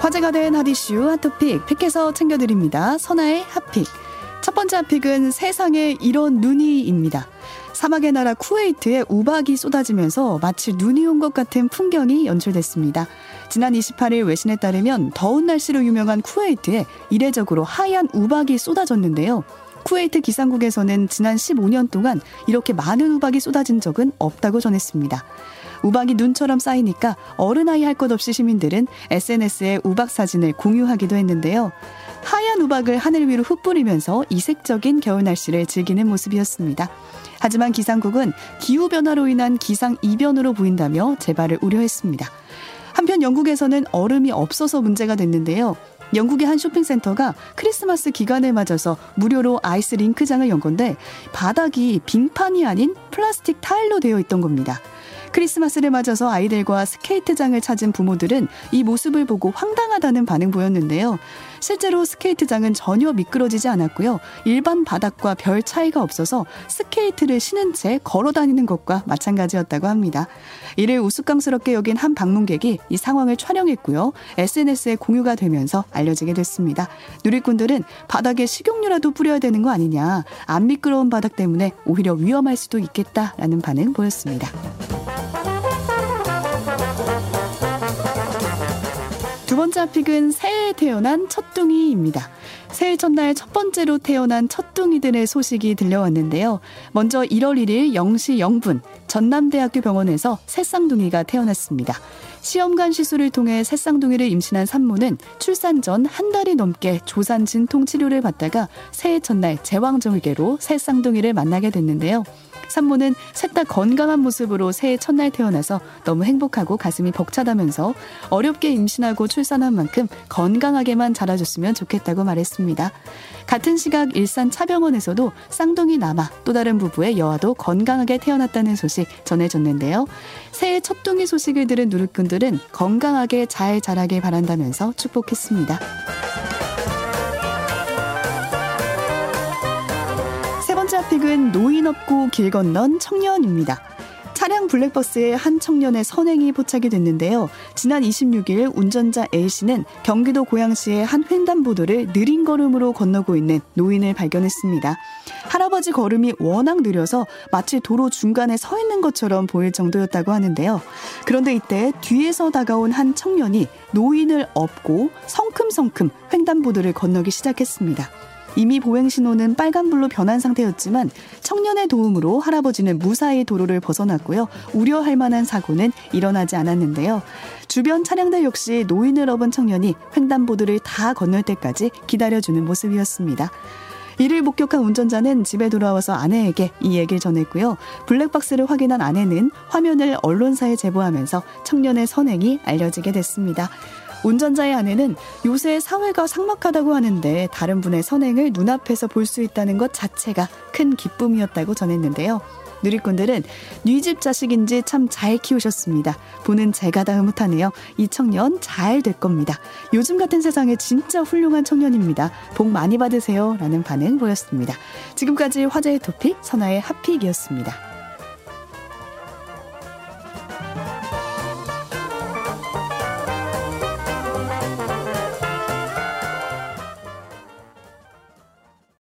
화제가 된 핫이슈 핫토픽 픽해서 챙겨드립니다. 선아의 핫픽. 첫 번째 핫픽은 세상에 이런 눈이입니다. 사막의 나라 쿠웨이트에 우박이 쏟아지면서 마치 눈이 온 것 같은 풍경이 연출됐습니다. 지난 28일 외신에 따르면 더운 날씨로 유명한 쿠웨이트에 이례적으로 하얀 우박이 쏟아졌는데요. 쿠웨이트 기상국에서는 지난 15년 동안 이렇게 많은 우박이 쏟아진 적은 없다고 전했습니다. 우박이 눈처럼 쌓이니까 어른아이 할 것 없이 시민들은 SNS에 우박 사진을 공유하기도 했는데요. 하얀 우박을 하늘 위로 흩뿌리면서 이색적인 겨울 날씨를 즐기는 모습이었습니다. 하지만 기상국은 기후변화로 인한 기상 이변으로 보인다며 재발을 우려했습니다. 한편 영국에서는 얼음이 없어서 문제가 됐는데요. 영국의 한 쇼핑센터가 크리스마스 기간을 맞아서 무료로 아이스 링크장을 연 건데 바닥이 빙판이 아닌 플라스틱 타일로 되어 있던 겁니다. 크리스마스를 맞아서 아이들과 스케이트장을 찾은 부모들은 이 모습을 보고 황당하다는 반응 보였는데요. 실제로 스케이트장은 전혀 미끄러지지 않았고요. 일반 바닥과 별 차이가 없어서 스케이트를 신은 채 걸어 다니는 것과 마찬가지였다고 합니다. 이를 우스꽝스럽게 여긴 한 방문객이 이 상황을 촬영했고요. SNS에 공유가 되면서 알려지게 됐습니다. 누리꾼들은 바닥에 식용유라도 뿌려야 되는 거 아니냐. 안 미끄러운 바닥 때문에 오히려 위험할 수도 있겠다라는 반응 보였습니다. 두 번째 픽은 새해에 태어난 첫둥이입니다. 새해 첫날 첫 번째로 태어난 첫둥이들의 소식이 들려왔는데요. 먼저 1월 1일 0시 0분 전남대학교 병원에서 새쌍둥이가 태어났습니다. 시험관 시술을 통해 새쌍둥이를 임신한 산모는 출산 전 한 달이 넘게 조산 진통 치료를 받다가 새해 첫날 제왕절개로 새쌍둥이를 만나게 됐는데요. 산모는 셋 다 건강한 모습으로 새해 첫날 태어나서 너무 행복하고 가슴이 벅차다면서 어렵게 임신하고 출산한 만큼 건강하게만 자라줬으면 좋겠다고 말했습니다. 같은 시각 일산 차병원에서도 쌍둥이 남아 또 다른 부부의 여아도 건강하게 태어났다는 소식 전해졌는데요. 새해 첫 둥이 소식을 들은 누리꾼들은 건강하게 잘 자라길 바란다면서 축복했습니다. 번째 픽은 노인 없고 길 건넌 청년입니다. 차량 블랙버스에 한 청년의 선행이 포착이 됐는데요. 지난 26일 운전자 A씨는 경기도 고양시의 한 횡단보도를 느린 걸음으로 건너고 있는 노인을 발견했습니다. 할아버지 걸음이 워낙 느려서 마치 도로 중간에 서 있는 것처럼 보일 정도였다고 하는데요. 그런데 이때 뒤에서 다가온 한 청년이 노인을 업고 성큼성큼 횡단보도를 건너기 시작했습니다. 이미 보행 신호는 빨간불로 변한 상태였지만 청년의 도움으로 할아버지는 무사히 도로를 벗어났고요. 우려할 만한 사고는 일어나지 않았는데요. 주변 차량들 역시 노인을 업은 청년이 횡단보도를 다 건널 때까지 기다려주는 모습이었습니다. 이를 목격한 운전자는 집에 돌아와서 아내에게 이 얘기를 전했고요. 블랙박스를 확인한 아내는 화면을 언론사에 제보하면서 청년의 선행이 알려지게 됐습니다. 운전자의 아내는 요새 사회가 삭막하다고 하는데 다른 분의 선행을 눈앞에서 볼 수 있다는 것 자체가 큰 기쁨이었다고 전했는데요. 누리꾼들은 뉘집 자식인지 참 잘 키우셨습니다. 보는 제가 다 흐뭇하네요. 이 청년 잘 될 겁니다. 요즘 같은 세상에 진짜 훌륭한 청년입니다. 복 많이 받으세요. 라는 반응 보였습니다. 지금까지 화제의 토픽 선아의 핫픽이었습니다.